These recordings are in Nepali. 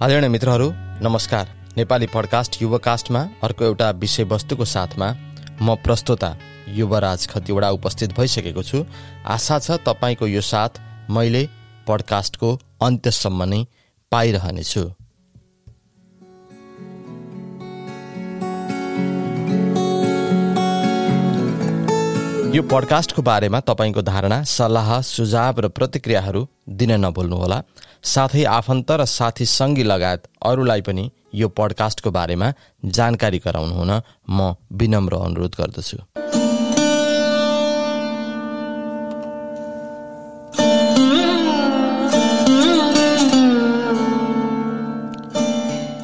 आदरणीय मित्रहरू नमस्कार। नेपाली पडकास्ट युवकास्टमा अर्को एउटा विषयवस्तुको साथमा म प्रस्तोता युवराज खतिवडा उपस्थित भइसकेको छु। आशा छ तपाईँको यो साथ मैले पडकास्टको अन्त्यसम्म नै पाइरहनेछु। यो पडकास्टको बारेमा तपाईँको धारणा सल्लाह सुझाव र प्रतिक्रियाहरू दिन नभुल्नुहोला। साथै आफन्त र साथी सङ्गी लगायत अरूलाई पनि यो पडकास्टको बारेमा जानकारी गराउनुहुन म विनम्र अनुरोध गर्दछु।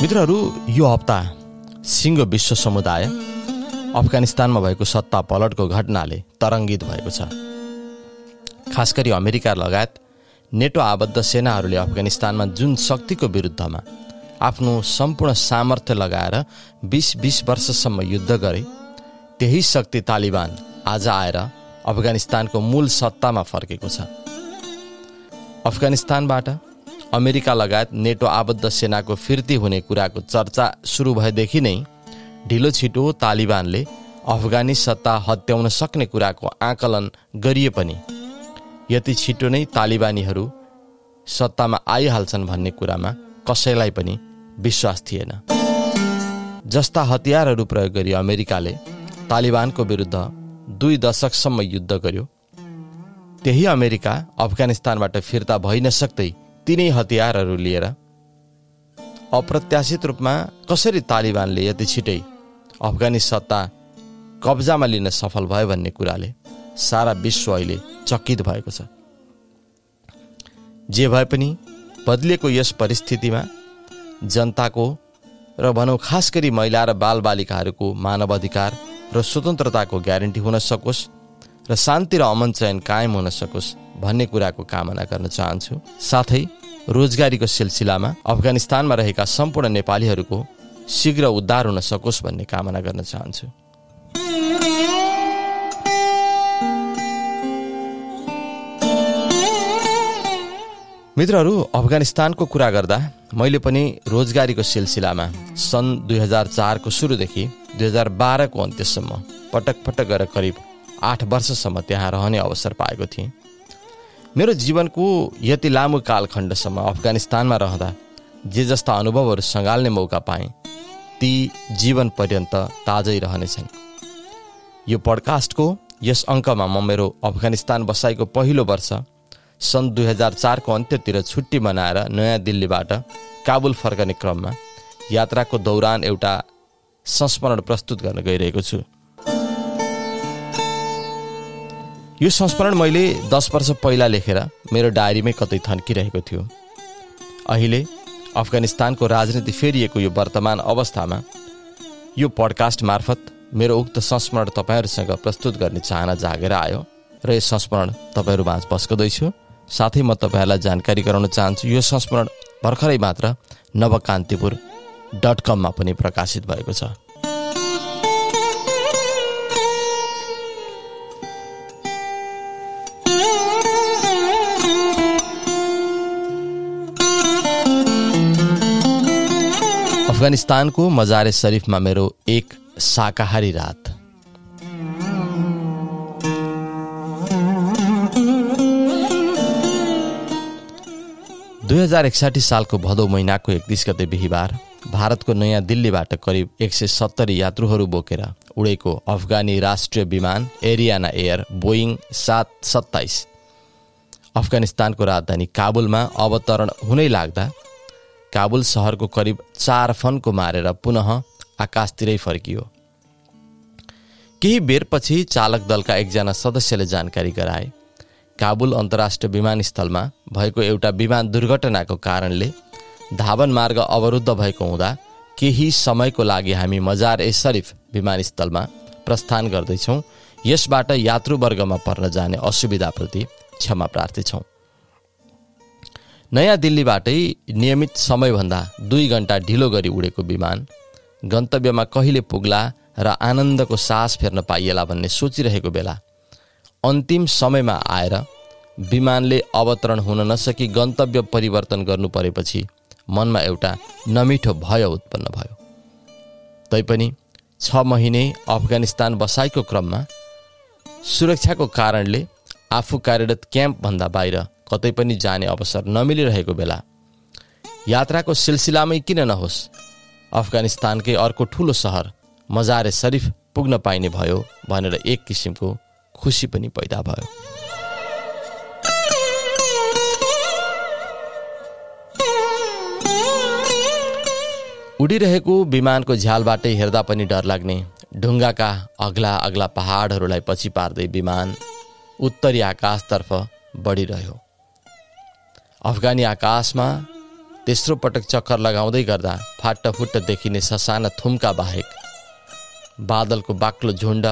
मित्रहरू यो हप्ता सिङ्गो विश्व समुदाय अफगानिस्तानमा भएको सत्ता पलटको घटनाले तरङ्गित भएको छ। खास गरी अमेरिका लगायत नेटो आबद्ध सेनाहरूले अफगानिस्तानमा जुन शक्तिको विरुद्धमा आफ्नो सम्पूर्ण सामर्थ्य लगाएर बिस बिस वर्षसम्म युद्ध गरे त्यही शक्ति तालिबान आज आएर अफगानिस्तानको मूल सत्तामा फर्केको छ। अफगानिस्तानबाट अमेरिका लगायत नेटो आबद्ध सेनाको फिर्ती हुने कुराको चर्चा सुरु भएदेखि नै ढिलो छिटो तालिबानले अफगानी सत्ता हत्याउन सक्ने कुराको आकलन गरिए पनि यति छिटो नै तालिबानीहरू सत्तामा आइहाल्छन् भन्ने कुरामा कसैलाई पनि विश्वास थिएन। जस्ता हतियारहरू प्रयोग गरी अमेरिकाले तालिबानको विरुद्ध दुई दशकसम्म युद्ध गर्यो। त्यही अमेरिका अफगानिस्तानबाट फिर्ता भइ नसक्दै तिनै हतियारहरू लिएर अप्रत्याशित रूपमा कसरी तालिबानले यति छिटै अफगानी सत्ता कब्जामा लिन सफल भयो भन्ने कुराले सारा विश्व अहिले चकित भएको छ। जे भए पनि बदलिएको यस परिस्थितिमा जनताको र भनौँ खास गरी महिला र बालबालिकाहरूको मानव अधिकार र स्वतन्त्रताको ग्यारेन्टी हुन सकोस् र शान्ति र अमन चयन कायम हुन सकोस् भन्ने कुराको कामना गर्न चाहन्छु। साथै रोजगारीको सिलसिलामा अफगानिस्तानमा रहेका सम्पूर्ण नेपालीहरूको शीघ्र उद्धार हुन सकोस् भन्ने कामना गर्न चाहन्छु। मित्रहरू अफगानिस्तानको कुरा गर्दा मैले पनि रोजगारीको सिलसिलामा सन् दुई हजार चारको सुरुदेखि दुई हजार बाह्रको अन्त्यसम्म पटक पटक गरेर करिब आठ वर्षसम्म त्यहाँ रहने अवसर पाएको थिएँ। मेरो जीवनको यति लामो कालखण्डसम्म अफगानिस्तानमा रहँदा जे जस्ता अनुभवहरू सँगाल्ने मौका पाएँ ती जीवन पर्यन्त ताजै रहनेछन्। यो पडकास्टको यस अङ्कमा म मेरो अफगानिस्तान बसाइको पहिलो वर्ष सन् दुई हजार चारको अन्त्यतिर छुट्टी मनाएर नयाँ दिल्लीबाट काबुल फर्कने क्रममा यात्राको दौरान एउटा संस्मरण प्रस्तुत गर्न गइरहेको छु। यो संस्मरण मैले दस वर्ष पहिला लेखेर मेरो डायरीमै कतै थन्किरहेको थियो। अहिले अफगानिस्तानको राजनीति फेरिएको यो वर्तमान अवस्थामा यो पडकास्ट मार्फत मेरो उक्त संस्मरण तपाईँहरूसँग प्रस्तुत गर्ने चाहना जागेर आयो र यो संस्मरण तपाईँहरू माझ पस्कदैछु साथै म तपाईँहरूलाई जानकारी गराउन चाहन्छु यो संस्मरण भर्खरै मात्र नवकान्तिपुर डट कममा पनि प्रकाशित भएको छ। अफगानिस्तानको मजारे शरीफमा मेरो एक शाकाहारी रात। दुई हजार एकसाठी सालको भदौ महिनाको एकतिस गते बिहिबार भारतको नयाँ दिल्लीबाट करिब एक सय सत्तरी यात्रुहरू बोकेर उडेको अफगानी राष्ट्रिय विमान एरियाना एयर बोइङ सात सत्ताइस। अफगानिस्तानको राजधानी काबुलमा अवतरण हुनै लाग्दा काबुल सहरको करिब चार फनको मारेर पुनः आकाशतिरै फर्कियो। केही बेरपछि चालक दलका एकजना सदस्यले जानकारी गराए। काबुल अन्तर्राष्ट्रिय विमानस्थलमा भएको एउटा विमान दुर्घटनाको कारणले धावन मार्ग अवरुद्ध भएको हुँदा केही समयको लागि हामी मजार ए शरीफ विमानस्थलमा प्रस्थान गर्दैछौँ। यसबाट यात्रुवर्गमा पर्न जाने असुविधाप्रति क्षमा प्रार्थी छौँ। नयाँ दिल्लीबाटै नियमित समयभन्दा दुई घन्टा ढिलो गरी उडेको विमान गन्तव्यमा कहिले पुग्ला र आनन्दको सास फेर्न पाइएला भन्ने सोचिरहेको बेला अन्तिम समयमा आएर विमानले अवतरण हुन नसकी गन्तव्य परिवर्तन गर्नु परेपछि मनमा एउटा नमिठो भय उत्पन्न भयो। तैपनि छ महिने अफगानिस्तान बसाइको क्रममा सुरक्षाको कारणले आफू कार्यरत क्याम्पभन्दा बाहिर कतै पनि जाने अवसर नमिलिरहेको बेला यात्राको सिलसिलामै किन नहोस् अफगानिस्तानकै अर्को ठुलो सहर मजारे शरीफ पुग्न पाइने भयो भनेर एक किसिमको खुसी पनि पैदा भयो। उडिरहेको विमानको झ्यालबाटै हेर्दा पनि डर लाग्ने। ढुङ्गाका अग्ला अग्ला पहाडहरूलाई पछि पार्दै विमान उत्तरी आकाशतर्फ बढिरह्यो। अफगानी आकाशमा तेस्रो पटक चक्कर लगाउँदै गर्दा फाटफुट्ट देखिने ससाना थुम्का बाहेक बादलको बाक्लो झुन्ड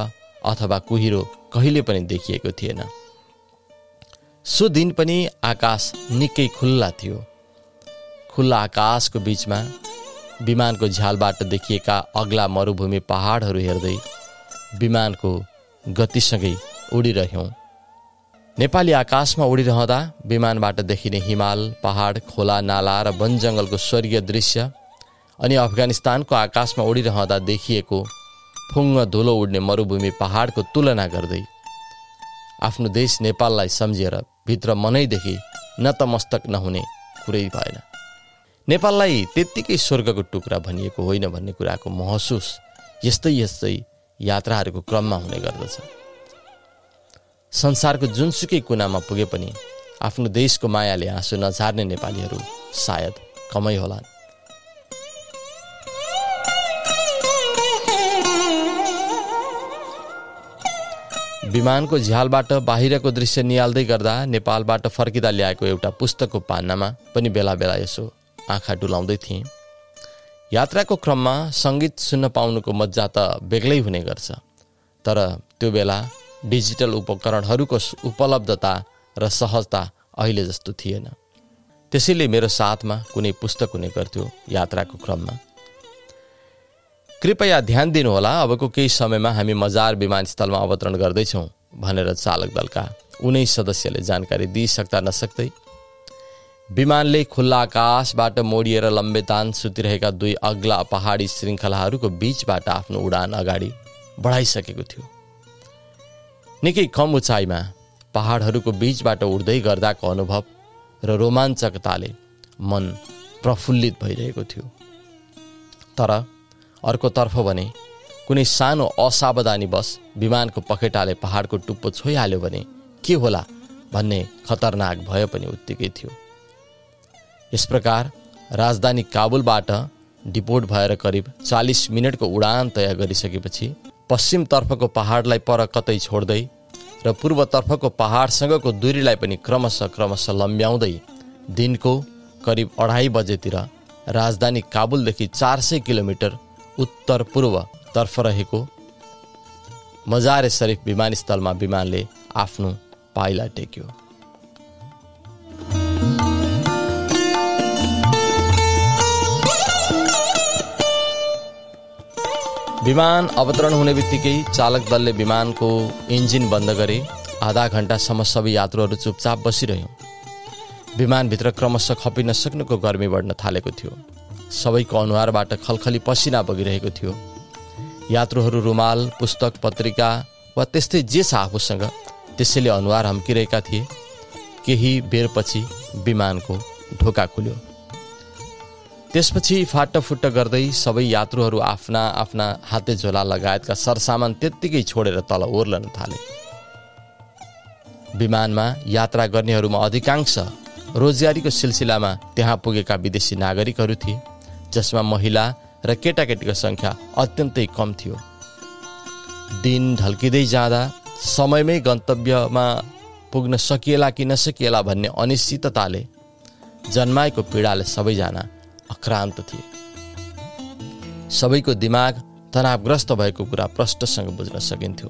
अथवा कुहिरो कहिले पनि देखिएको थिएन। सो दिन पनि आकाश निकै खुल्ला थियो। खुल्ला आकाशको बिचमा विमानको झ्यालबाट देखिएका अग्ला मरुभूमि पहाडहरू हेर्दै विमानको गतिसँगै उडिरह्यौँ। नेपाली आकाशमा उडिरहँदा विमानबाट देखिने हिमाल पहाड खोला नाला र वन जङ्गलको स्वर्गीय दृश्य अनि अफगानिस्तानको आकाशमा उडिरहँदा देखिएको फुङ्ग धुलो उड्ने मरुभूमि पहाडको तुलना गर्दै आफ्नो देश नेपाललाई सम्झेर भित्र मनैदेखि नतमस्तक नहुने कुरै भएन। नेपाललाई त्यत्तिकै स्वर्गको टुक्रा भनिएको होइन भन्ने कुराको महसुस यस्तै यस्तै यात्राहरूको क्रममा हुने गर्दछ। संसारको जुनसुकै कुनामा पुगे पनि आफ्नो देशको मायाले आँसु नझार्ने नेपालीहरू सायद कमै होलान्। विमानको झ्यालबाट बाहिरको दृश्य निहाल्दै गर्दा नेपालबाट फर्किँदा ल्याएको एउटा पुस्तकको पान्नामा पनि बेला बेला यसो आँखा डुलाउँदै थिएँ। यात्राको क्रममा सङ्गीत सुन्न पाउनुको मजा त बेग्लै हुने गर्छ। तर त्यो बेला डिजिटल उपकरणहरूको उपलब्धता र सहजता अहिले जस्तो थिएन। त्यसैले मेरो साथमा कुनै पुस्तक हुने गर्थ्यो यात्राको क्रममा। कृपया ध्यान दिनुहोला अबको केही समयमा हामी मजार विमानस्थलमा अवतरण गर्दैछौँ भनेर चालक दलका उनै सदस्यले जानकारी दिइसक्दा नसक्दै विमानले खुल्ला आकाशबाट मोडिएर लम्बेतान सुतिरहेका दुई अग्ला पहाडी श्रृङ्खलाहरूको बीचबाट आफ्नो उडान अगाडि बढाइसकेको थियो। निकै कम उचाइमा पहाडहरूको बीचबाट उड्दै गर्दाको अनुभव र रोमाञ्चकताले मन प्रफुल्लित भइरहेको थियो। तर अर्कोतर्फ भने कुनै सानो असावधानी बस विमानको पखेटाले पहाडको टुप्पो छोइहाल्यो भने के होला भन्ने खतरनाक भय पनि उत्तिकै थियो। यस प्रकार राजधानी काबुलबाट डिपोर्ट भएर करिब चालिस मिनटको उडान तय गरिसकेपछि पश्चिमतर्फको पहाडलाई पर कतै छोड्दै र पूर्वतर्फको पहाडसँगको दूरीलाई पनि क्रमशः क्रमशः लम्ब्याउँदै दिनको करिब अढाई बजेतिर राजधानी काबुलदेखि चार सय किलोमिटर उत्तर पूर्वतर्फ रहेको मजारे शरीफ विमानस्थलमा विमानले आफ्नो पाइला टेक्यो। विमान अवतरण हुने बित्तिकै चालक दलले विमानको इन्जिन बन्द गरे। आधा घन्टासम्म सबै यात्रुहरू चुपचाप बसिरह्यौँ। विमानभित्र क्रमशः खपिन सक्नुको गर्मी बढ्न थालेको थियो। सबैको अनुहारबाट खलखली पसिना बगिरहेको थियो। यात्रुहरू रुमाल पुस्तक पत्रिका वा त्यस्तै जे छ आफूसँग त्यसैले अनुहार हम्किरहेका थिए। केही बेरपछि विमानको ढोका खुल्यो। त्यसपछि फाटफुट्ट गर्दै सबै यात्रुहरू आफ्ना आफ्ना हाते झोला लगायतका सरसामान त्यत्तिकै छोडेर तल ओर्लन थाले। विमानमा यात्रा गर्नेहरूमा अधिकांश रोजगारीको सिलसिलामा त्यहाँ पुगेका विदेशी नागरिकहरू थिए। जसमा महिला र केटाकेटीको सङ्ख्या अत्यन्तै कम थियो। दिन ढल्किँदै जाँदा समयमै गन्तव्यमा पुग्न सकिएला कि नसकिएला भन्ने अनिश्चितताले जन्माएको पीडाले सबैजना अक्रान्त थिए। सबैको दिमाग तनावग्रस्त भएको कुरा प्रष्टसँग बुझ्न सकिन्थ्यो।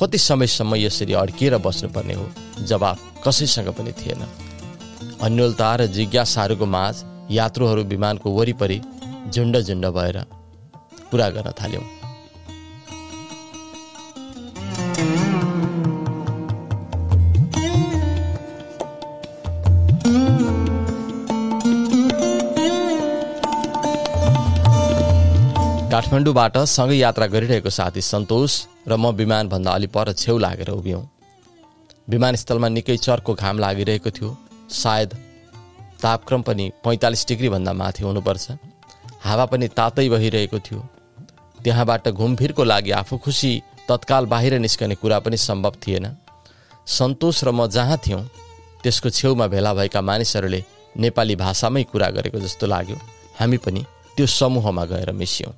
कति समयसम्म यसरी अड्किएर बस्नुपर्ने हो? जवाब कसैसँग पनि थिएन। अन्यलता र जिज्ञासाहरूको माझ यात्रुहरू विमानको वरिपरि झुन्ड झुन्ड भएर कुरा गर्न थाल्यौँ। काठमाडौँबाट सँगै यात्रा गरिरहेको साथी सन्तोष र म विमानभन्दा अलि पर छेउ लागेर उभियौँ। विमानस्थलमा निकै चर्को घाम लागिरहेको थियो। सायद तापक्रम पनि पैँतालिस डिग्रीभन्दा माथि हुनुपर्छ। हावा पनि तातै बहिरहेको थियो। त्यहाँबाट घुमफिरको लागि आफू खुसी तत्काल बाहिर निस्कने कुरा पनि सम्भव थिएन। सन्तोष र म जहाँ थियौँ त्यसको छेउमा भेला भएका मानिसहरूले नेपाली भाषामै कुरा गरेको जस्तो लाग्यो। हामी पनि त्यो समूहमा गएर मिस्यौँ।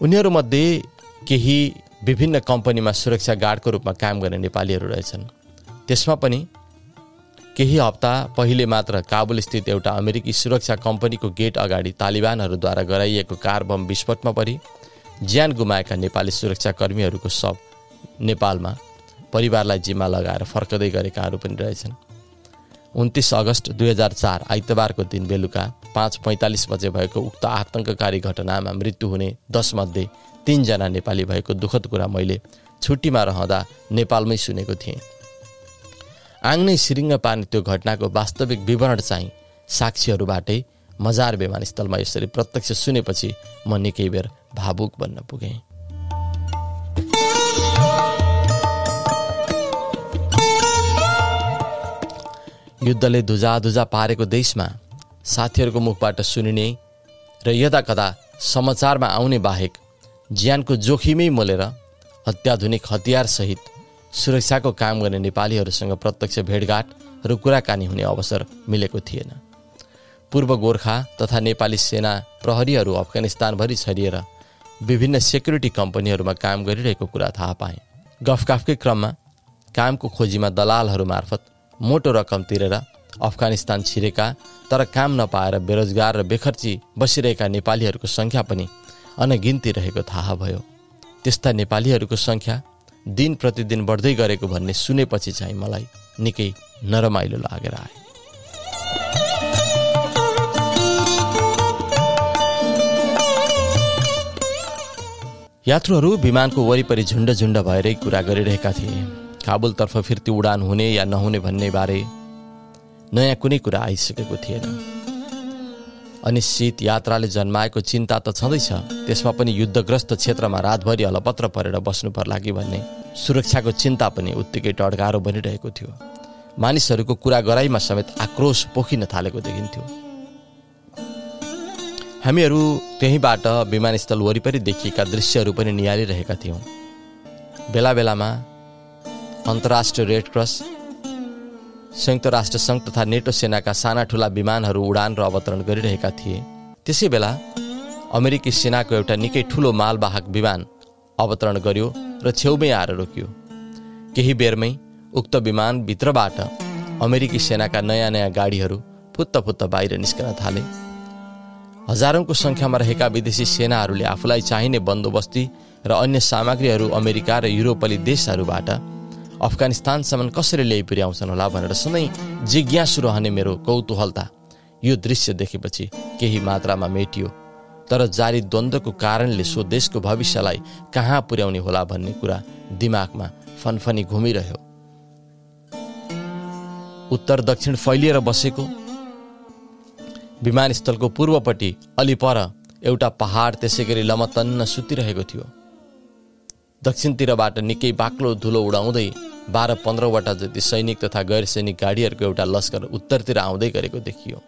उनीहरूमध्ये केही विभिन्न कम्पनीमा सुरक्षा गार्डको रूपमा काम गर्ने नेपालीहरू रहेछन्। त्यसमा पनि केही हप्ता पहिले मात्र काबुल स्थित एउटा अमेरिकी सुरक्षा कम्पनीको गेट अगाडि तालिबानहरूद्वारा गराइएको कार बम विस्फोटमा परि। ज्यान गुमाएका नेपाली सुरक्षाकर्मीहरूको सब नेपालमा परिवारलाई जिम्मा लगाएर फर्कदै गरेकाहरू पनि रहेछन्। उन्तिस अगस्त दुई हजार चार आइतबारको दिन बेलुका पाँच पैँतालिस बजे भएको उक्त आतङ्ककारी घटनामा मृत्यु हुने दसमध्ये तिनजना नेपाली भएको दुःखद कुरा मैले छुट्टीमा रहँदा नेपालमै सुनेको थिएँ। आङ्नै सिरिङ्ग पार्ने त्यो घटनाको वास्तविक विवरण चाहिँ साक्षीहरूबाटै मजार विमानस्थलमा यसरी प्रत्यक्ष सुनेपछि म निकै बेर भावुक बन्न पुगेँ। युद्धले धुजा धुजा पारेको देशमा साथीहरूको मुखबाट सुनिने र यदा कदा समाचारमा आउने बाहेक ज्यानको जोखिमै मोलेर अत्याधुनिक हतियारसहित सुरक्षाको काम गर्ने नेपालीहरूसँग प्रत्यक्ष भेटघाट र कुराकानी हुने अवसर मिलेको थिएन। पूर्व गोर्खा तथा नेपाली सेना प्रहरीहरू अफगानिस्तानभरि छरिएर विभिन्न सेक्युरिटी कम्पनीहरूमा काम गरिरहेको कुरा थाहा पाएँ। गफकाफकै क्रममा कामको खोजीमा दलालहरू मार्फत मोटो रकम तिरेर अफगानिस्तान छिरेका तर काम नपाएर बेरोजगार र बेखर्ची बसिरहेका नेपालीहरूको सङ्ख्या पनि अनगिन्ती रहेको थाहा भयो। त्यस्ता नेपालीहरूको सङ्ख्या दिन प्रतिदिन बढ्दै गरेको भन्ने सुनेपछि चाहिँ मलाई निकै नरमाइलो लागेर आयो। यात्रुहरू विमानको वरिपरि झुन्ड झुन्ड भएरै कुरा गरिरहेका थिए। काबुलतर्फ फिर्ती उडान हुने या नहुने भन्ने बारे नयाँ कुनै कुरा आइसकेको थिएन। अनिश्चित यात्राले जन्माएको चिन्ता त छँदैछ। त्यसमा पनि युद्धग्रस्त क्षेत्रमा रातभरि अलपत्र परेर बस्नु पर्ला कि भन्ने। सुरक्षाको चिन्ता पनि उत्तिकै टड्कारो बनिरहेको थियो। मानिसहरूको कुरा गराइमा समेत आक्रोश पोखिन थालेको देखिन्थ्यो। हामीहरू त्यहीँबाट विमानस्थल वरिपरि देखिएका दृश्यहरू पनि निहालिरहेका थियौँ। बेला बेलामा अन्तर्राष्ट्रिय रेड क्रस संयुक्त राष्ट्र सङ्घ तथा नेटो सेनाका साना ठुला विमानहरू उडान र अवतरण गरिरहेका थिए। त्यसै बेला अमेरिकी सेनाको एउटा निकै ठुलो मालवाहक विमान अवतरण गर्यो र छेउमै आएर रोकियो। केही बेरमै उक्त विमानभित्रबाट अमेरिकी सेनाका नयाँ नयाँ गाडीहरू फुत्त फुत्त बाहिर निस्कन थाले। हजारौँको सङ्ख्यामा रहेका विदेशी सेनाहरूले आफूलाई चाहिने बन्दोबस्ती र अन्य सामग्रीहरू अमेरिका र युरोपली देशहरूबाट अफगानिस्तानसम्म कसरी ल्याइ पुर्याउँछन् होला भनेर सधैँ जिज्ञासु रहने मेरो कौतूहलता यो दृश्य देखेपछि केही मात्रामा मेटियो। तर जारी द्वन्द्वको कारणले सो देशको भविष्यलाई कहाँ पुर्याउने होला भन्ने कुरा दिमागमा फनफनी घुमिरह्यो। उत्तर दक्षिण फैलिएर बसेको विमानस्थलको पूर्वपट्टि अलि पर एउटा पहाड त्यसै गरी लमतन्न सुतिरहेको थियो। दक्षिणतिरबाट निकै बाक्लो धुलो उडाउँदै बाह्र पन्ध्रवटा जति सैनिक तथा गैर सैनिक गाडीहरूको एउटा लस्कर उत्तरतिर आउँदै गरेको देखियो।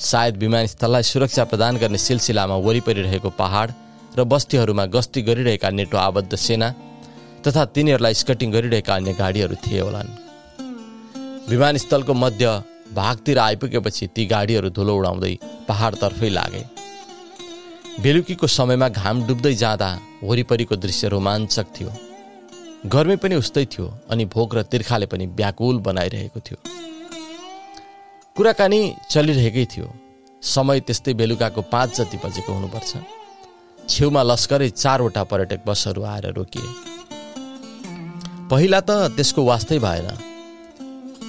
सायद विमानस्थललाई सुरक्षा प्रदान गर्ने सिलसिलामा वरिपरि रहेको पहाड र बस्तीहरूमा गस्ती गरिरहेका नेटो आबद्ध सेना तथा तिनीहरूलाई स्कटिङ गरिरहेका अन्य गाडीहरू थिए होलान्। विमानस्थलको मध्य भागतिर आइपुगेपछि ती गाडीहरू धुलो उडाउँदै पहाडतर्फै लागे। बेलुकीको समयमा घाम डुब्दै जाँदा वरिपरिको दृश्य रोमाञ्चक थियो। गर्मी पनि उस्तै थियो अनि भोक र तिर्खाले पनि व्याकुल बनाइरहेको थियो। कुराकानी चलिरहेकै थियो। समय त्यस्तै बेलुकाको पाँच जति बजेको हुनुपर्छ। छेउमा लस्करै चारवटा पर्यटक बसहरू आएर रोकिए। पहिला त त्यसको वास्तै भएन।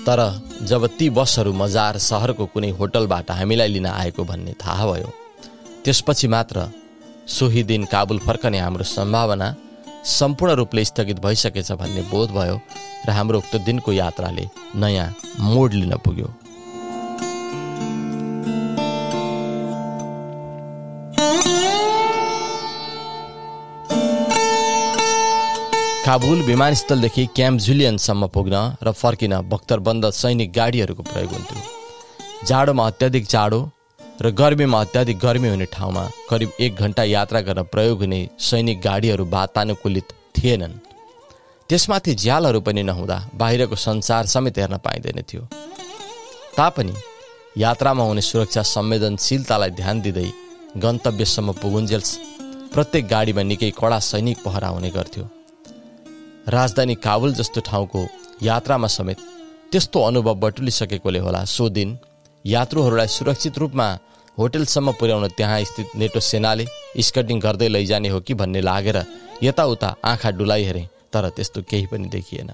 तर जब ती बसहरू मजार सहरको कुनै होटलबाट हामीलाई लिन आएको भन्ने थाहा भयो त्यसपछि मात्र सोही दिन काबुल फर्कने हाम्रो सम्भावना सम्पूर्ण रूपले स्थगित भइसकेछ भन्ने बोध भयो र हाम्रो उक्त दिनको यात्राले नयाँ मोड लिन पुग्यो। काबुल विमानस्थलदेखि क्याम्प जुलियनसम्म पुग्न र फर्किन बख्तरबन्द सैनिक गाडीहरूको प्रयोग हुन्थ्यो। जाडोमा अत्याधिक जाडो र गर्मीमा अत्याधिक गर्मी हुने ठाउँमा करिब एक घन्टा यात्रा गर्न प्रयोग हुने सैनिक गाडीहरू वातानुकूलित थिएनन्। त्यसमाथि झ्यालहरू पनि नहुँदा बाहिरको संसार समेत हेर्न पाइँदैन थियो। तापनि यात्रामा हुने सुरक्षा संवेदनशीलतालाई ध्यान दिँदै गन्तव्यसम्म पुगुन्जेल प्रत्येक गाडीमा निकै कडा सैनिक पहरा हुने गर्थ्यो। राजधानी काबुल जस्तो ठाउँको यात्रामा समेत त्यस्तो अनुभव बटुलिसकेकोले होला सो दिन यात्रुहरूलाई सुरक्षित रूपमा होटेलसम्म पुर्याउन त्यहाँ स्थित नेटो सेनाले स्कटिङ गर्दै लैजाने हो कि भन्ने लागेर यताउता आँखा डुलाइ हेरे तर त्यस्तो केही पनि देखिएन।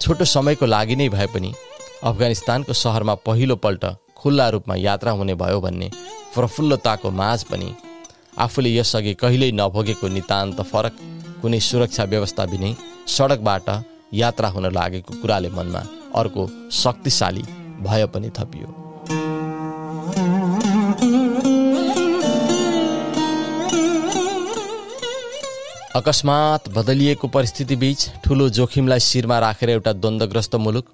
छोटो समयको लागि नै भए पनि अफगानिस्तानको सहरमा पहिलोपल्ट खुल्ला रूपमा यात्रा हुने भयो भन्ने प्रफुल्लताको माझ पनि आफूले यसअघि कहिल्यै नभोगेको नितान्त फरक कुनै सुरक्षा व्यवस्था बिनै सडकबाट यात्रा हुन लागेको कुराले मनमा अर्को शक्तिशाली भय पनि थपियो। अकस्मात बदलिएको परिस्थिति बीच ठुलो जोखिमलाई शिरमा राखेर एउटा द्वन्द्वग्रस्त मुलुक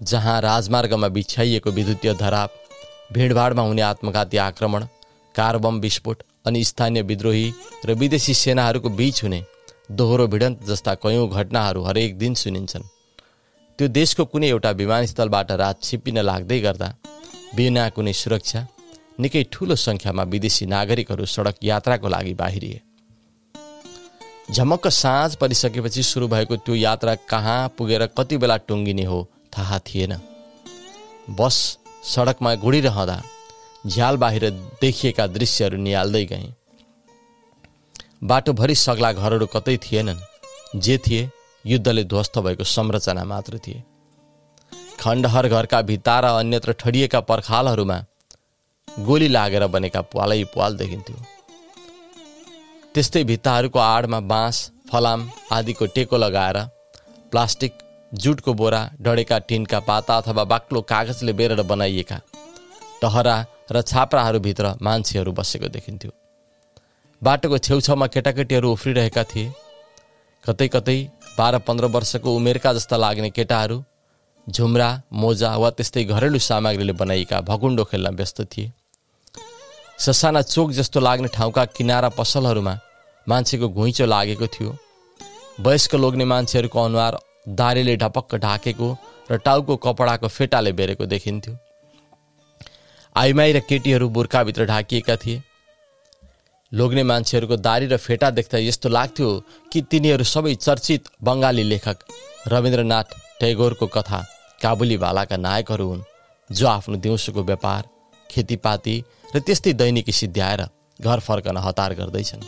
जहाँ राजमार्गमा बिछ्याइएको विद्युतीय धराप भिडभाडमा हुने आत्मघाती आक्रमण कार बम विस्फोट अनि स्थानीय विद्रोही र विदेशी सेनाहरूको बीच हुने दोहोरो भिडन्त जस्ता कयौँ घटनाहरू हरेक दिन सुनिन्छन्। त्यो देशको कुनै एउटा विमानस्थलबाट रात छिप्पिन लाग्दै गर्दा बिना कुनै सुरक्षा निकै ठुलो सङ्ख्यामा विदेशी नागरिकहरू सडक यात्राको लागि बाहिरिए। झमक्क साँझ परिसकेपछि सुरु भएको त्यो यात्रा कहाँ पुगेर कति बेला टुङ्गिने हो थाहा थिएन। बस सडकमा गुडिरहँदा झ्याल बाहिर देखिएका दृश्यहरू निहाल्दै गए। बाटोभरि सग्ला घरहरू कतै थिएनन् जे थिए युद्धले ध्वस्त भएको संरचना मात्र थिए। खण्डहर घरका भित्ता र अन्यत्र ठडिएका पर्खालहरूमा गोली लागेर बनेका पालै पाल देखिन्थ्यो। त्यस्तै भित्ताहरूको आडमा बाँस फलाम आदिको टेको लगाएर प्लास्टिक जुटको बोरा डढेका टिनका पाता अथवा बाक्लो कागजले बेरेर बनाइएका टहरा र छाप्राहरूभित्र मान्छेहरू बसेको देखिन्थ्यो। बाटोको छेउछाउमा केटाकेटीहरू उफ्रिरहेका थिए। कतै कतै बाह्र पन्ध्र वर्षको उमेरका जस्ता लाग्ने केटाहरू झुम्रा मोजा वा त्यस्तै घरेलु सामग्रीले बनाइएका भकुण्डो खेल्न व्यस्त थिए। ससाना चोक जस्तो लाग्ने ठाउँका किनारा पसलहरूमा मान्छेको घुइँचो लागेको थियो। वयस्क लोग्ने मान्छेहरूको अनुहार दारीले ढपक्क ढाकेको र टाउको कपडाको फेटाले बेरेको देखिन्थ्यो। आइमाई र केटीहरू बुर्खाभित्र ढाकिएका थिए। लोग्ने मान्छेहरूको दारी र फेटा देख्दा यस्तो लाग्थ्यो कि तिनीहरू सबै चर्चित बङ्गाली लेखक रविन्द्रनाथ टेगोरको कथा काबुली भालाका नायकहरू हुन् जो आफ्नो दिउँसोको व्यापार खेतीपाती र त्यस्तै दैनिकी सिद्ध्याएर घर फर्कन हतार गर्दैछन्।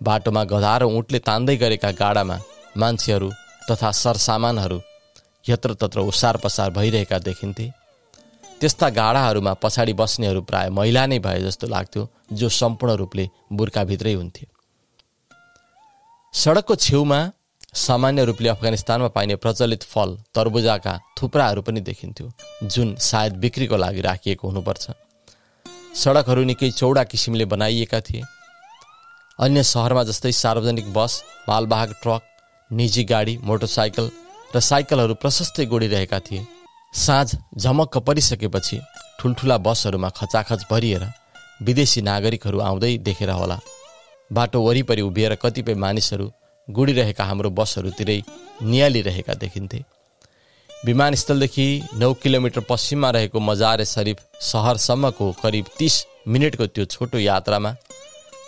बाटोमा गधा र उठले तान्दै गरेका गाडामा मान्छेहरू तथा सरसामानहरू यत्रतत्र ओसार पसार भइरहेका देखिन्थे। त्यस्ता गाडाहरूमा पछाडि बस्नेहरू प्राय महिला नै भए जस्तो लाग्थ्यो जो सम्पूर्ण रूपले बुर्खाभित्रै हुन्थे। सडकको छेउमा सामान्य रूपले अफगानिस्तानमा पाइने प्रचलित फल तरबुजाका थुप्राहरू पनि देखिन्थ्यो जुन सायद बिक्रीको लागि राखिएको हुनुपर्छ। सडकहरू निकै चौडा किसिमले बनाइएका थिए। अन्य सहरमा जस्तै सार्वजनिक बस मालवाहक ट्रक निजी गाडी मोटरसाइकल र साइकलहरू प्रशस्तै गोडिरहेका थिए। साँझ झमक्क परिसकेपछि ठुल्ठुला बसहरूमा खचाखच भरिएर विदेशी नागरिकहरू आउँदै देखेर होला। बाटो वरिपरि उभिएर कतिपय मानिसहरू गुडिरहेका हाम्रो बसहरूतिरै निहालिरहेका देखिन्थे। विमानस्थलदेखि नौ किलोमिटर पश्चिममा रहेको मजारे शरीफ सहरसम्मको करिब तिस मिनटको त्यो छोटो यात्रामा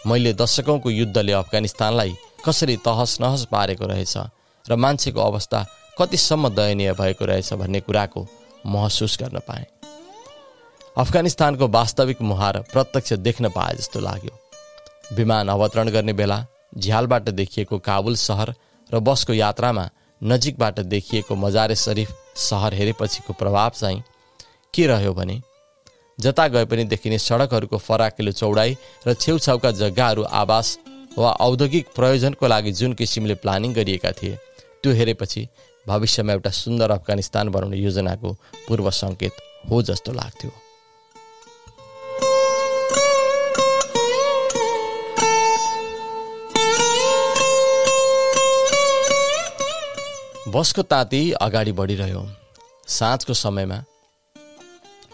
मैले दशकौँको युद्धले अफगानिस्तानलाई कसरी तहस नहस पारेको रहेछ र मान्छेको अवस्था कतिसम्म दयनीय भएको रहेछ भन्ने कुराको महसुस गर्न पाएँ। अफगानिस्तानको वास्तविक मुहार प्रत्यक्ष देख्न पाए जस्तो लाग्यो। विमान अवतरण गर्ने बेला झ्यालबाट देखिएको काबुल सहर र बसको यात्रामा नजिकबाट देखिएको मजारे शरीफ सहर हेरेपछिको प्रभाव चाहिँ के रह्यो भने जता गए पनि देखिने सडकहरूको फराकिलो चौडाइ र छेउछाउका जग्गाहरू आवास वा औद्योगिक प्रयोजनको लागि जुन किसिमले प्लानिङ गरिएका थिए त्यो हेरेपछि भविष्यमा एउटा सुन्दर अफगानिस्तान बनाउने योजनाको पूर्व सङ्केत हो जस्तो लाग्थ्यो। बसको ताती अगाडि बढिरह्यो। साँझको समयमा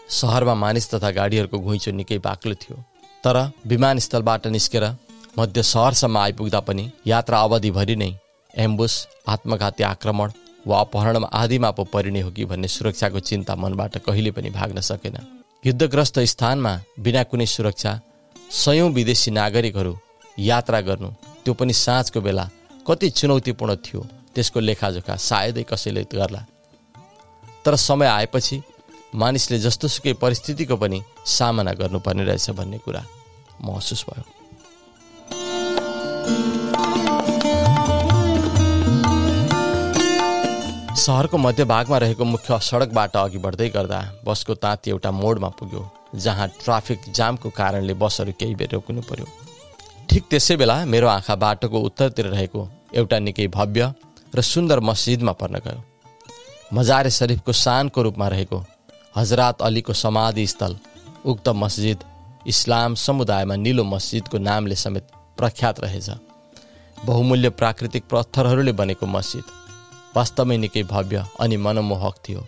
सहरमा मानिस तथा गाडीहरूको घुइँचो निकै बाक्लो थियो। तर विमानस्थलबाट निस्केर मध्य सहरसम्म आइपुग्दा पनि यात्रा अवधिभरि नै एम्बुस आत्मघाती आक्रमण वा अपहरण आदिमा पो परिने हो कि भन्ने सुरक्षाको चिन्ता मनबाट कहिले पनि भाग्न सकेन। युद्धग्रस्त स्थानमा बिना कुनै सुरक्षा सयौँ विदेशी नागरिकहरू यात्रा गर्नु त्यो पनि साँझको बेला कति चुनौतीपूर्ण थियो त्यसको लेखाजोखा सायदै कसैले गर्ला। तर समय आएपछि मानिसले जस्तोसुकै परिस्थितिको पनि सामना गर्नुपर्ने रहेछ भन्ने कुरा महसुस भयो। सहरको मध्यभागमा रहेको मुख्य सडकबाट अघि बढ्दै गर्दा बसको ताती एउटा मोडमा पुग्यो जहाँ ट्राफिक जामको कारणले बसहरू केही बेर रोक्नु पर्यो। ठिक त्यसै बेला मेरो आँखा बाटोको उत्तरतिर रहेको एउटा निकै भव्य र सुन्दर मस्जिदमा पर्न गयो। मजारे शरीफको शानको रूपमा रहेको हजरात अलीको समाधि स्थल उक्त मस्जिद इस्लाम समुदायमा निलो मस्जिदको नामले समेत प्रख्यात रहेछ। बहुमूल्य प्राकृतिक पत्थरहरूले बनेको मस्जिद। वास्तवमै निकै भव्य अनि मनमोहक थियो।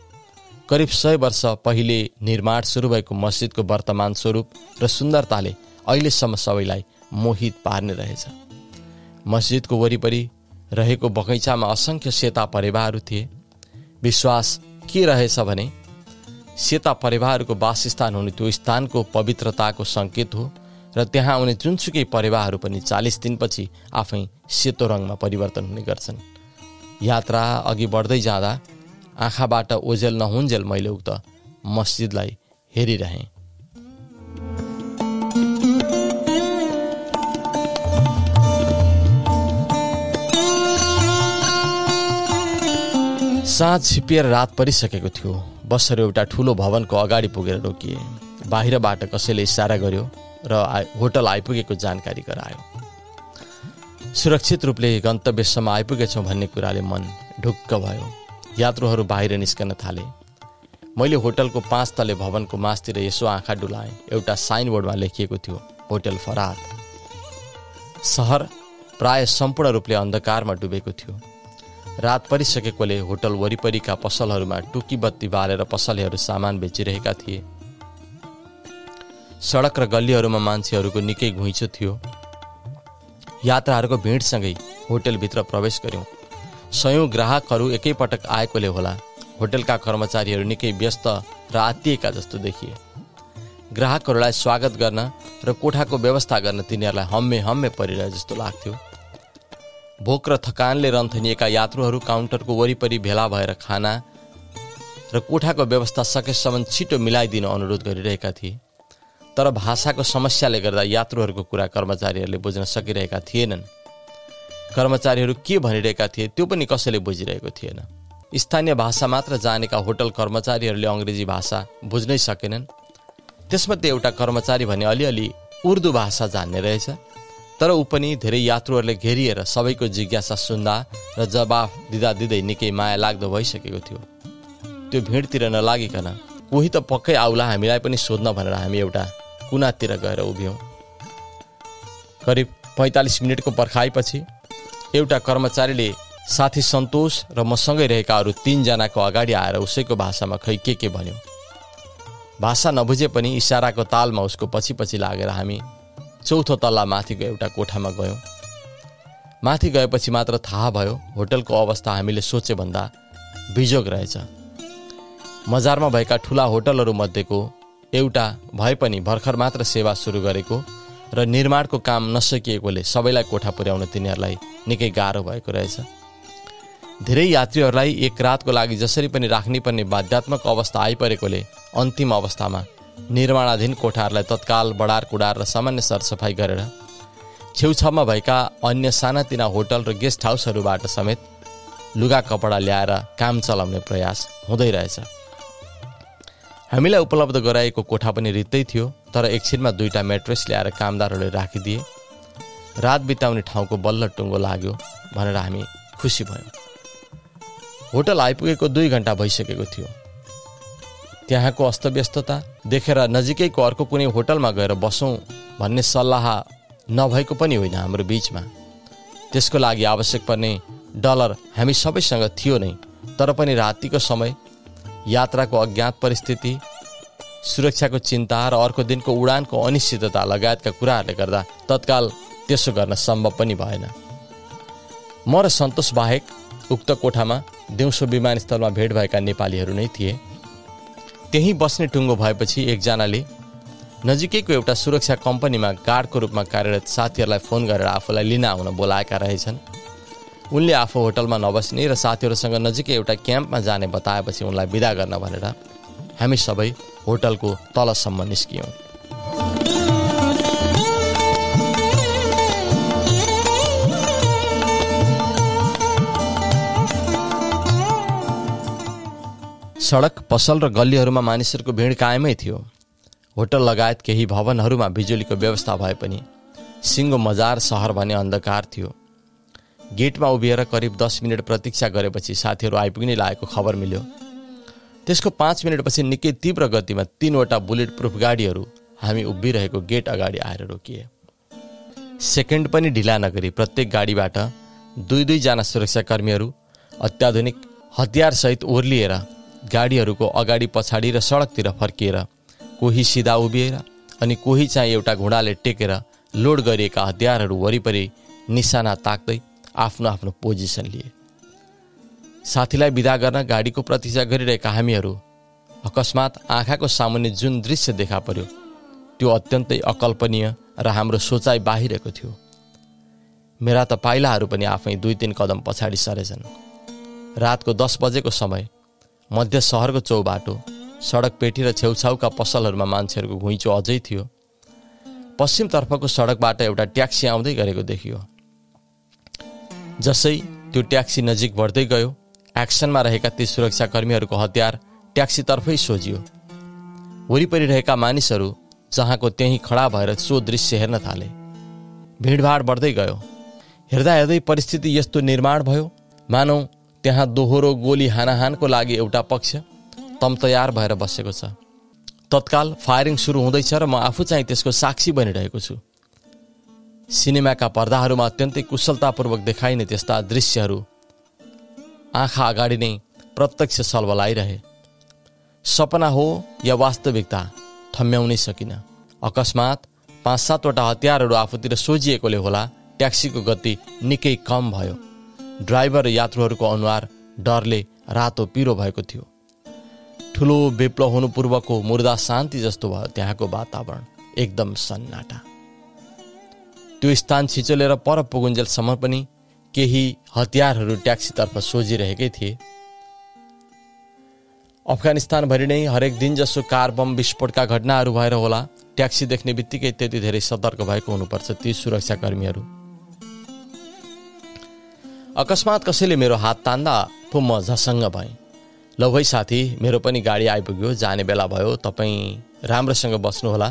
करिब सय वर्ष पहिले निर्माण सुरु भएको मस्जिदको वर्तमान स्वरूप र सुन्दरताले अहिलेसम्म सबैलाई मोहित पार्ने रहेछ। मस्जिदको वरिपरि रहेको बगैँचामा असङ्ख्य सेता परेवाहरू थिए। विश्वास के रहेछ भने सेता परिवारहरूको वासस्थान हुने त्यो स्थानको पवित्रताको सङ्केत हो र त्यहाँ आउने जुनसुकै परिवारहरू पनि चालिस दिनपछि आफै सेतो रङमा परिवर्तन हुने गर्छन्। यात्रा अघि बढ्दै जाँदा आँखाबाट ओझेल नहुन्जेल मैले उक्त मस्जिदलाई हेरिरहेँ। साँझ छिपिएर रात परिसकेको थियो। बसहरू एउटा ठुलो भवनको अगाडि पुगेर रोकिए। बाहिरबाट कसैले इसारा गर्यो र होटल आइपुगेको जानकारी गरायो। सुरक्षित रूपले गन्तव्यसम्म आइपुगेछौँ भन्ने कुराले मन ढुक्क भयो। यात्रुहरू बाहिर निस्कन थाले। मैले होटलको पाँच तले भवनको मासतिर यसो आँखा डुलाएँ। एउटा साइनबोर्डमा लेखिएको थियो होटल फराद सहर प्राय सम्पूर्ण रूपले अन्धकारमा डुबेको थियो। रात परिसकेकोले होटल वरिपरिका पसलहरूमा टुकी बत्ती बालेर पसलेहरू सामान बेचिरहेका थिए। सडक र गल्लीहरूमा मान्छेहरूको निकै घुइँचो थियो। यात्राहरूको भिडसँगै होटलभित्र प्रवेश गर्यौँ सयौँ ग्राहकहरू एकैपटक आएकोले होला। होटलका कर्मचारीहरू निकै व्यस्त र आत्तिएका जस्तो देखिए। ग्राहकहरूलाई स्वागत गर्न र कोठाको व्यवस्था गर्न तिनीहरूलाई हम्मे हम्मे परिरहे जस्तो लाग्थ्यो। भोक र थकानले रन्थनिएका यात्रुहरू काउन्टरको वरिपरि भेला भएर खाना र कोठाको व्यवस्था सकेसम्म छिटो मिलाइदिन अनुरोध गरिरहेका थिए। तर भाषाको समस्याले गर्दा यात्रुहरूको कुरा कर्मचारीहरूले बुझ्न सकिरहेका थिएनन्। कर्मचारीहरू के भनिरहेका थिए त्यो पनि कसैले बुझिरहेको थिएन। स्थानीय भाषा मात्र जानेका होटल कर्मचारीहरूले अङ्ग्रेजी भाषा बुझ्नै सकेनन्। त्यसमध्ये एउटा कर्मचारी भने अलिअलि उर्दू भाषा जान्ने रहेछ। तर ऊ पनि धेरै यात्रुहरूले घेरिएर सबैको जिज्ञासा सुन्दा र जवाफ दिँदा दिँदै निकै माया लाग्दो भइसकेको थियो। त्यो भिडतिर नलागिकन कोही त पक्कै आउला हामीलाई पनि सोध्न भनेर हामी एउटा कुनातिर गएर उभियौँ। करिब पैँतालिस मिनटको पर्खाइपछि एउटा कर्मचारीले साथी सन्तोष र मसँगै रहेका अरू तिनजनाको अगाडि आएर उसैको भाषामा खै के के भन्यो। भाषा नबुझे पनि इसाराको तालमा उसको पछि पछि लागेर हामी चौथो तल्ला माथिको एउटा कोठामा गयौँ। माथि गएपछि मात्र थाहा भयो होटलको अवस्था हामीले सोचेभन्दा बिजोग रहेछ। मजारमा भएका ठुला होटलहरू मध्येको एउटा भए पनि भर्खर मात्र सेवा सुरु गरेको र निर्माणको काम नसकिएकोले सबैलाई कोठा पुर्याउन तिनीहरूलाई निकै गाह्रो भएको रहेछ। धेरै यात्रीहरूलाई एक रातको लागि जसरी पनि राख्नै पर्ने बाध्यात्मक अवस्था आइपरेकोले अन्तिम अवस्थामा निर्माणाधीन कोठाहरूलाई तत्काल बडार कुडार र सामान्य सरसफाइ गरेर छेउछाउमा भएका अन्य सानातिना होटल र गेस्ट हाउसहरूबाट समेत लुगा कपडा ल्याएर काम चलाउने प्रयास हुँदै रहेछ। हामीलाई उपलब्ध गराएको कोठा पनि रित्तै थियो तर एकछिनमा दुईवटा मेट्रेस ल्याएर कामदारहरूले राखिदिए। रात बिताउने ठाउँको बल्ल टुङ्गो लाग्यो भनेर हामी खुसी भयौँ। होटल आइपुगेको दुई घन्टा भइसकेको थियो। त्यहाँको अस्तव्यस्तता देखेर नजिकैको अर्को कुनै होटलमा गएर बसौँ भन्ने सल्लाह नभएको पनि होइन हाम्रो बिचमा। त्यसको लागि आवश्यक पर्ने डलर हामी सबैसँग थियो नै तर पनि रातिको समय यात्राको अज्ञात परिस्थिति सुरक्षाको चिन्ता र अर्को दिनको उडानको अनिश्चितता लगायतका कुराहरूले गर्दा तत्काल त्यसो गर्न सम्भव पनि भएन। म र सन्तोष बाहेक उक्त कोठामा दिउँसो विमानस्थलमा भेट भएका नेपालीहरू नै थिए। त्यहीँ बस्ने टुङ्गो भएपछि एकजनाले नजिकैको एउटा सुरक्षा कम्पनीमा गार्डको रूपमा कार्यरत साथीहरूलाई फोन गरेर आफूलाई लिन आउन बोलाएका रहेछन्। उनले आफू होटलमा नबस्ने र साथीहरूसँग नजिकै एउटा क्याम्पमा जाने बताएपछि उनलाई विदा गर्न भनेर हामी सबै होटलको तलसम्म निस्कियौँ। सडक पसल र गल्लीहरूमा मानिसहरूको भिड कायमै थियो। होटल लगायत केही भवनहरूमा बिजुलीको व्यवस्था भए पनि सिङ्गो मजार सहर भने अन्धकार थियो। गेटमा उभिएर करिब दस मिनट प्रतीक्षा गरेपछि साथीहरू आइपुग्ने लागेको खबर मिल्यो। त्यसको पाँच मिनटपछि निकै तीव्र गतिमा तिनवटा बुलेट प्रुफ गाडीहरू हामी उभिरहेको गेट अगाडि आएर रोकिए। सेकेन्ड पनि ढिला नगरी प्रत्येक गाडीबाट दुई दुईजना सुरक्षाकर्मीहरू अत्याधुनिक हतियारसहित ओर्लिएर गाडीहरूको अगाडि पछाडि र सडकतिर फर्किएर कोही सिधा उभिएर अनि कोही चाहिँ एउटा घुँडाले टेकेर लोड गरिएका हतियारहरू वरिपरि निशाना ताक्दै आफ्नो आफ्नो पोजिसन लिए। साथीलाई विदा गर्न गाडीको प्रतीक्षा गरिरहेका हामीहरू अकस्मात आँखाको सामुन्ने जुन दृश्य देखा पर्यो त्यो अत्यन्तै अकल्पनीय र हाम्रो सोचाइ बाहिरको थियो। मेरा त पाइलाहरू पनि आफै दुई तिन कदम पछाडि सरेछन्। रातको दस बजेको समय मध्य सहरको चौबाटो सडक पेटी र छेउछाउका पसलहरूमा मान्छेहरूको घुइँचो अझै थियो। पश्चिमतर्फको सडकबाट एउटा ट्याक्सी आउँदै गरेको देखियो। जसै त्यो ट्याक्सी नजिक बढ्दै गयो एक्सनमा रहेका ती सुरक्षाकर्मीहरूको हतियार ट्याक्सीतर्फै सोझियो। वरिपरि रहेका मानिसहरू जहाँको त्यहीँ खडा भएर सो दृश्य हेर्न थाले। भिडभाड बढ्दै गयो। हेर्दा हेर्दै परिस्थिति यस्तो निर्माण भयो। मानौ त्यहाँ दोहोरो गोली हानाहानको लागि एउटा पक्ष तम तयार भएर बसेको छ। तत्काल फायरिङ सुरु हुँदैछ र म आफू चाहिँ त्यसको साक्षी बनिरहेको छु। सिनेमाका पर्दाहरूमा अत्यन्तै कुशलतापूर्वक देखाइने त्यस्ता दृश्यहरू आँखा अगाडि नै प्रत्यक्ष सलबलाइरहे सपना हो या वास्तविकता थम्याउनै सकिन। अकस्मात पाँच सातवटा हतियारहरू आफूतिर सोझिएकोले होला ट्याक्सीको गति निकै कम भयो। ड्राइभर र यात्रुहरूको अनुहार डरले रातो पिरो भएको थियो। ठुलो विप्लव हुनु पूर्वको मुर्दा शान्ति जस्तो भयो त्यहाँको वातावरण एकदम सन्नाटा। त्यो स्थान छिचोलेर पर पुगुन्जेलसम्म पनि केही हतियारहरू ट्याक्सीतर्फ सोझिरहेकै थिए। अफगानिस्तानभरि नै हरेक दिन जसो कार बम विस्फोटका घटनाहरू भएर होला ट्याक्सी देख्ने बित्तिकै त्यति धेरै सतर्क भएको हुनुपर्छ ती सुरक्षाकर्मीहरू। अकस्मात कसैले मेरो हात तान्दा पो म झसङ्ग भएँ। ल भाइ साथी मेरो पनि गाडी आइपुग्यो जाने बेला भयो तपाईँ राम्रोसँग बस्नुहोला।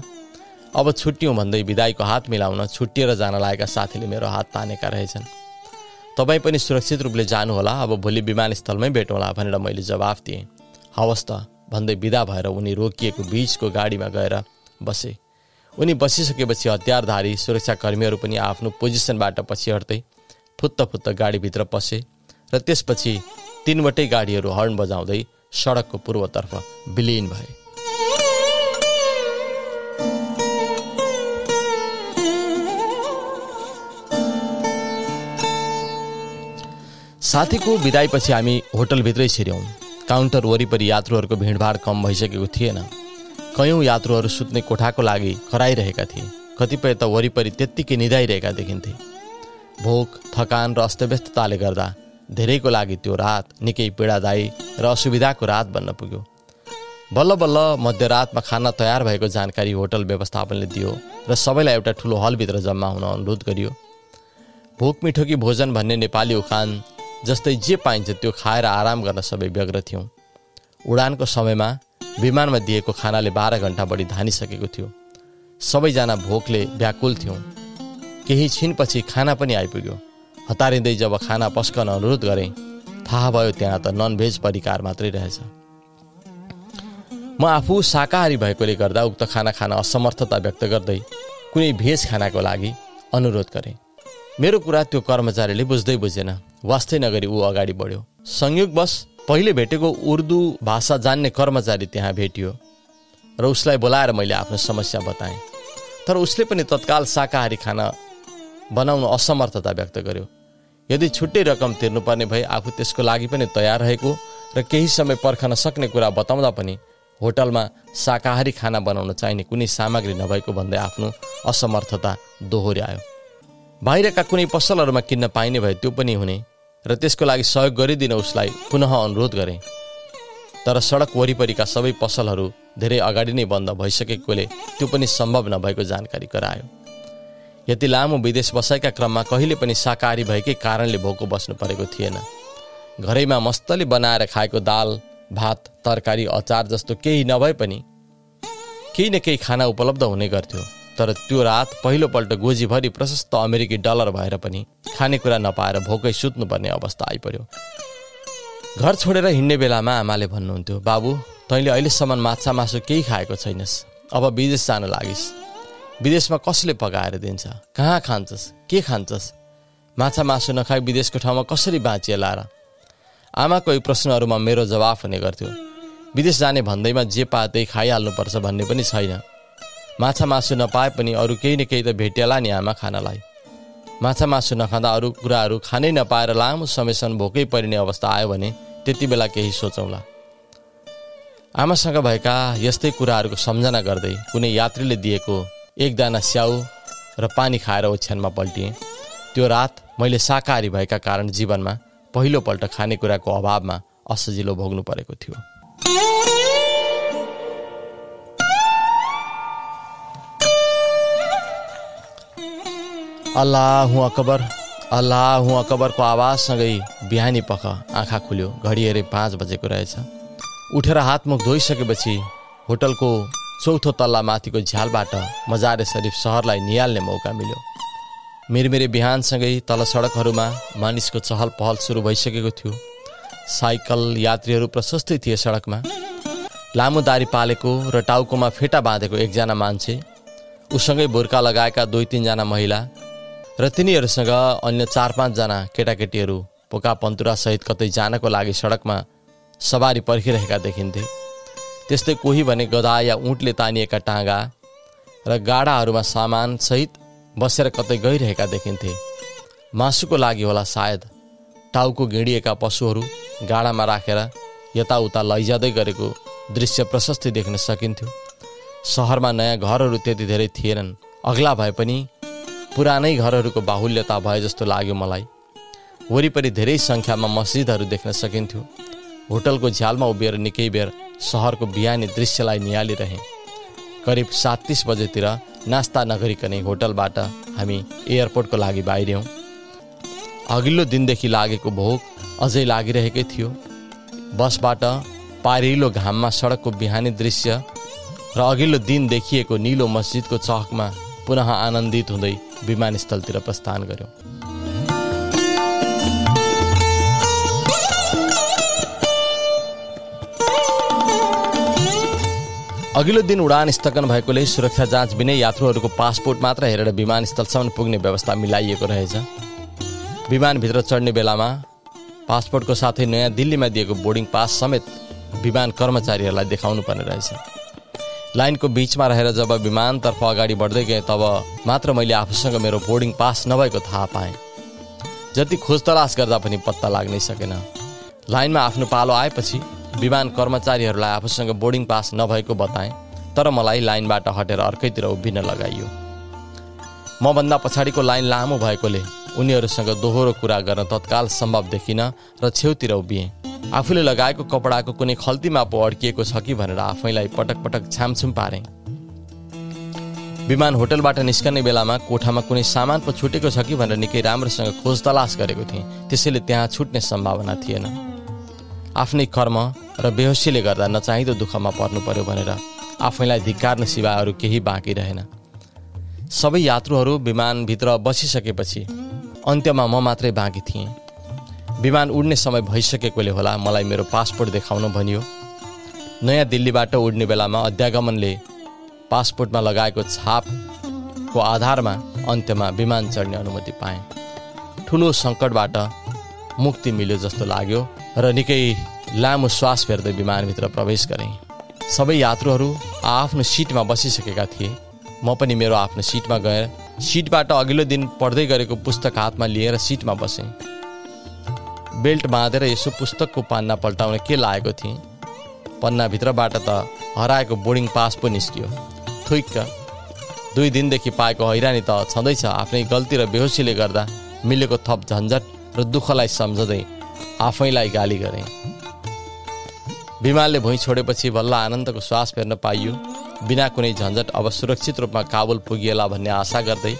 अब छुट्यौँ भन्दै विदाईको हात मिलाउन छुट्टिएर जान लागेका साथीले मेरो हात तानेका रहेछन्। तपाईँ पनि सुरक्षित रूपले जानुहोला अब भोलि विमानस्थलमै भेटौँला भनेर मैले जवाफ दिएँ। हवस् त भन्दै विदा भएर उनी रोकिएको बिचको गाडीमा गएर बसे। उनी बसिसकेपछि हतियारधारी सुरक्षाकर्मीहरू पनि आफ्नो पोजिसनबाट पछि हट्दै फुत्त फुत्त गाडीभित्र पसे र त्यसपछि तिनवटै गाडीहरू हर्न बजाउँदै सडकको पूर्वतर्फ विलिन भए। साथीको विदाईपछि हामी होटलभित्रै छिर्यौँ। काउन्टर वरिपरि यात्रुहरूको भिडभाड कम भइसकेको थिएन। कयौँ यात्रुहरू सुत्ने कोठाको लागि कराइरहेका थिए। कतिपय त वरिपरि त्यत्तिकै निधाइरहेका देखिन्थे। भोक थकान र अस्तव्यस्तताले गर्दा धेरैको लागि त्यो रात निकै पीडादायी र असुविधाको रात बन्न पुग्यो। बल्ल बल्ल मध्यरातमा खाना तयार भएको जानकारी होटल व्यवस्थापनले दियो र सबैलाई एउटा ठुलो हलभित्र जम्मा हुन अनुरोध गरियो। भोक मिठो कि भोजन भन्ने नेपाली उखान जस्तै जे पाइन्छ त्यो खाएर आराम गर्न सबै व्यग्र थियौँ। उडानको समयमा विमानमा दिएको खानाले बाह्र घन्टा बढी धानिसकेको थियो। सबैजना भोकले व्याकुल थियौँ। केही छिनपछि खाना पनि आइपुग्यो। हतारिँदै जब खाना पस्कन अनुरोध गरेँ थाहा भयो त्यहाँ त नन भेज परिकार मात्रै रहेछ। म आफू शाकाहारी भएकोले गर्दा उक्त खाना खान असमर्थता व्यक्त गर्दै कुनै भेज खानाको लागि अनुरोध गरेँ। मेरो कुरा त्यो कर्मचारीले बुझ्दै बुझेन। वास्तै नगरी ऊ अगाडि बढ्यो। संयोगवश पहिले भेटेको उर्दू भाषा जान्ने कर्मचारी त्यहाँ भेटियो र उसलाई बोलाएर मैले आफ्नो समस्या बताएँ। तर उसले पनि तत्काल शाकाहारी खाना बनाउन असमर्थता व्यक्त गर्यो। यदि छुट्टै रकम तिर्नुपर्ने भए आफू त्यसको लागि पनि तयार रहेको र केही समय पर्खन सक्ने कुरा बताउँदा पनि होटलमा शाकाहारी खाना बनाउन चाहिने कुनै सामग्री नभएको भन्दै आफ्नो असमर्थता दोहोऱ्यायो। बाहिरका कुनै पसलहरूमा किन्न पाइने भए त्यो पनि हुने। र त्यसको लागि सहयोग गरिदिन उसलाई पुनः अनुरोध गरेँ। तर सडक वरिपरिका सबै पसलहरू धेरै अगाडि नै बन्द भइसकेकोले त्यो पनि सम्भव नभएको जानकारी गरायो। यति लामो विदेश बसाइका क्रममा कहिले पनि शाकाहारी भएकै कारणले भोको बस्नु परेको थिएन। घरैमा मस्तले बनाएर खाएको दाल भात तरकारी अचार जस्तो केही नभए पनि केही न केही खाना उपलब्ध हुने गर्थ्यो। तर त्यो रात पहिलोपल्ट गोजीभरि प्रशस्त अमेरिकी डलर भएर पनि खानेकुरा नपाएर भोकै सुत्नुपर्ने अवस्था आइपर्यो घर छोडेर हिँड्ने बेलामा आमाले भन्नुहुन्थ्यो बाबु तैँले अहिलेसम्म माछा मासु केही खाएको छैनस्। अब विदेश जान लागिस्। विदेशमा कसले पकाएर दिन्छ? कहाँ खान्छस्? के खान्छस्? माछा मासु नखाई विदेशको ठाउँमा कसरी बाँचिएला र आमाको यी प्रश्नहरूमा मेरो जवाफ हुने गर्थ्यो। विदेश जाने भन्दैमा जे पा त्यही खाइहाल्नुपर्छ भन्ने पनि छैन। माछा मासु नपाए पनि अरू केही न केही त भेटिएला नि आमा खानालाई। माछा मासु नखाँदा अरू कुराहरू खानै नपाएर लामो समयसम्म भोकै परिने अवस्था आयो भने त्यति बेला केही सोचौँला। आमासँग भएका यस्तै कुराहरूको सम्झना गर्दै कुनै यात्रीले दिएको एकदाना स्याउ र पानी खाएर ओछ्यानमा पल्टिएँ। त्यो रात मैले शाकाहारी भएका कारण जीवनमा पहिलोपल्ट खानेकुराको अभावमा असजिलो भोग्नु परेको थियो। अल्लाह अकबर अल्लाह अकबरको आवाजसँगै बिहानी पख आँखा खुल्यो। घडी हेरे पाँच बजेको रहेछ। उठेर हातमुख धोइसकेपछि होटलको चौथो तल्ला माथिको झ्यालबाट मजारे शरीफ सहरलाई निहाल्ने मौका मिल्यो। मिरमिरे बिहानसँगै तल सडकहरूमा मानिसको चहल पहल सुरु भइसकेको थियो। साइकल यात्रीहरू प्रशस्तै थिए सडकमा। लामो दारी पालेको र टाउकोमा फेटा बाँधेको एकजना मान्छे उसँगै बुर्का लगाएका दुई तिनजना महिला र तिनीहरूसँग अन्य चार पाँचजना केटाकेटीहरू पोका पन्तुरासहित कतै जानको लागि सडकमा सवारी पर्खिरहेका देखिन्थे। त्यस्तै कोही भने गदा या उठले तानिएका टाँगा र गाडाहरूमा सामानसहित बसेर कतै गइरहेका देखिन्थे। मासुको लागि होला सायद टाउको गिडिएका पशुहरू गाडामा राखेर यताउता लैजाँदै गरेको दृश्य प्रशस्तै देख्न सकिन्थ्यो। सहरमा नयाँ घरहरू त्यति धेरै थिएनन्। अग्ला भए पनि पुरानै घरहरूको बाहुल्यता भए जस्तो लाग्यो मलाई। वरिपरि धेरै सङ्ख्यामा मस्जिदहरू देख्न सकिन्थ्यो। होटलको झ्यालमा उभिएर निकै बेर सहरको बिहानी दृश्यलाई निहालिरहे। करिब सात तिस बजेतिर नास्ता नगरिकनै होटलबाट हामी एयरपोर्टको लागि बाहिर्यौँ। अघिल्लो दिनदेखि लागेको भोक अझै लागिरहेकै थियो। बसबाट पारिलो घाममा सडकको बिहानी दृश्य र अघिल्लो दिन देखिएको निलो मस्जिदको चहकमा पुनः आनन्दित हुँदै विमानस्थलतिर प्रस्थान गर्यो। अघिल्लो दिन उडान स्थगन भएकोले सुरक्षा जाँच बिनै यात्रुहरूको पासपोर्ट मात्र हेरेर विमानस्थलसम्म पुग्ने व्यवस्था मिलाइएको रहेछ। विमानभित्र चढ्ने बेलामा पासपोर्टको साथै नयाँ दिल्लीमा दिएको बोर्डिङ पास समेत विमान कर्मचारीहरूलाई देखाउनु पर्ने रहेछ। लाइनको बिचमा रहेर जब विमानतर्फ अगाडि बढ्दै गएँ तब मात्र मैले आफूसँग मेरो बोर्डिङ पास नभएको थाहा पाएँ। जति खोज तलास गर्दा पनि पत्ता लाग्नै सकेन। लाइनमा आफ्नो पालो आएपछि विमान कर्मचारीहरूलाई आफूसँग बोर्डिङ पास नभएको बताएँ तर मलाई लाइनबाट हटेर अर्कैतिर उभिन लगाइयो। मभन्दा पछाडिको लाइन लामो भएकोले उनीहरूसँग दोहोरो कुरा गर्न तत्काल सम्भव देखिन र छेउतिर उभिएँ। आफूले लगाएको कपडाको कुनै खल्तीमा पो अड्किएको छ कि भनेर आफैलाई पटक पटक छामछुम पारे। विमान होटलबाट निस्कने बेलामा कोठामा कुनै सामान पो छुटेको छ कि भनेर निकै राम्रोसँग खोज तलास गरेको थिएँ। त्यसैले त्यहाँ छुट्ने सम्भावना थिएन। आफ्नै कर्म र बेहोसीले गर्दा नचाहिँदो दुःखमा पर्नु पर्यो भनेर आफैलाई धिक्कार्न सिवाय अरू केही बाँकी रहेन। सबै यात्रुहरू विमानभित्र बसिसकेपछि अन्त्यमा म मात्रै बाँकी थिएँ। विमान उड्ने समय भइसकेकोले होला मलाई मेरो पासपोर्ट देखाउन भनियो। नयाँ दिल्लीबाट उड्ने बेलामा अध्यागमनले पासपोर्टमा लगाएको छापको आधारमा अन्त्यमा विमान चढ्ने अनुमति पाएँ। ठुलो सङ्कटबाट मुक्ति मिल्यो जस्तो लाग्यो र निकै लामो श्वास फेर्दै विमानभित्र प्रवेश गरेँ। सबै यात्रुहरू आफ्नो सिटमा बसिसकेका थिए। म पनि मेरो आफ्नो सिटमा गएर सिटबाट अघिल्लो दिन पढ्दै गरेको पुस्तक हातमा लिएर सिटमा बसेँ। बेल्ट बाँधेर यसो पुस्तकको पान्ना पल्टाउन के लागेको थिएँ? पन्नाभित्रबाट त हराएको बोर्डिङ पास पो निस्कियो। थुइक्क दुई दिनदेखि पाएको हैरानी त छँदैछ आफ्नै गल्ती र बेहोसीले गर्दा मिलेको थप झन्झट र दुःखलाई सम्झँदै आफैलाई गाली गरेँ। विमानले भुइँ छोडेपछि बल्ल आनन्दको श्वास फेर्न पाइयो। बिना कुनै झन्झट अब सुरक्षित रूपमा काबुल पुगिएला भन्ने आशा गर्दै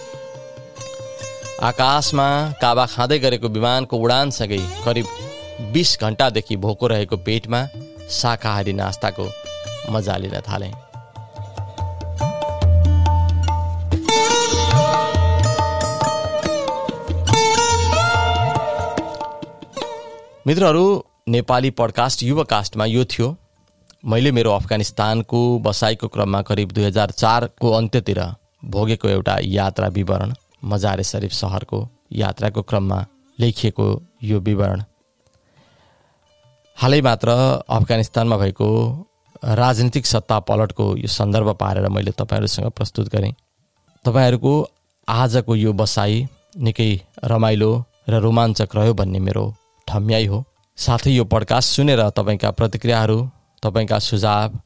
आकाशमा काबा खाँदै गरेको विमानको उडानसँगै करिब बिस घन्टादेखि भोको रहेको पेटमा शाकाहारी नास्ताको मजा लिन थालेँ। मित्रहरू नेपाली पडकास्ट युवकास्टमा यो थियो। मैले मेरो अफगानिस्तानको बसाइको क्रममा करिब दुई हजार चारको अन्त्यतिर भोगेको एउटा यात्रा विवरण मजारे शरीफ सहरको यात्राको क्रममा लेखिएको यो विवरण। हालै मात्र अफगानिस्तानमा भएको राजनीतिक सत्ता पलटको यो सन्दर्भ पारेर मैले तपाईँहरूसँग प्रस्तुत गरेँ। तपाईँहरूको आजको यो बसाइ निकै रमाइलो र रोमाञ्चक रह्यो भन्ने मेरो ठम्याइ हो। साथै यो पडकास्ट सुनेर तपाईँका प्रतिक्रियाहरू तपाईँका सुझाव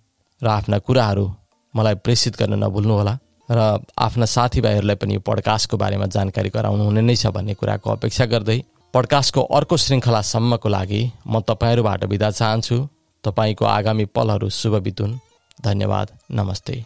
र आफ्ना कुराहरू मलाई प्रेषित गर्न नभुल्नुहोला र आफ्ना साथीभाइहरूलाई पनि पडकास्टको बारेमा जानकारी गराउनु हुने नै छ भन्ने कुराको अपेक्षा गर्दै पडकास्टको अर्को श्रृङ्खलासम्मको लागि म तपाईँहरूबाट बिदा चाहन्छु। तपाईँको आगामी पलहरू शुभ बितुन्। धन्यवाद। नमस्ते।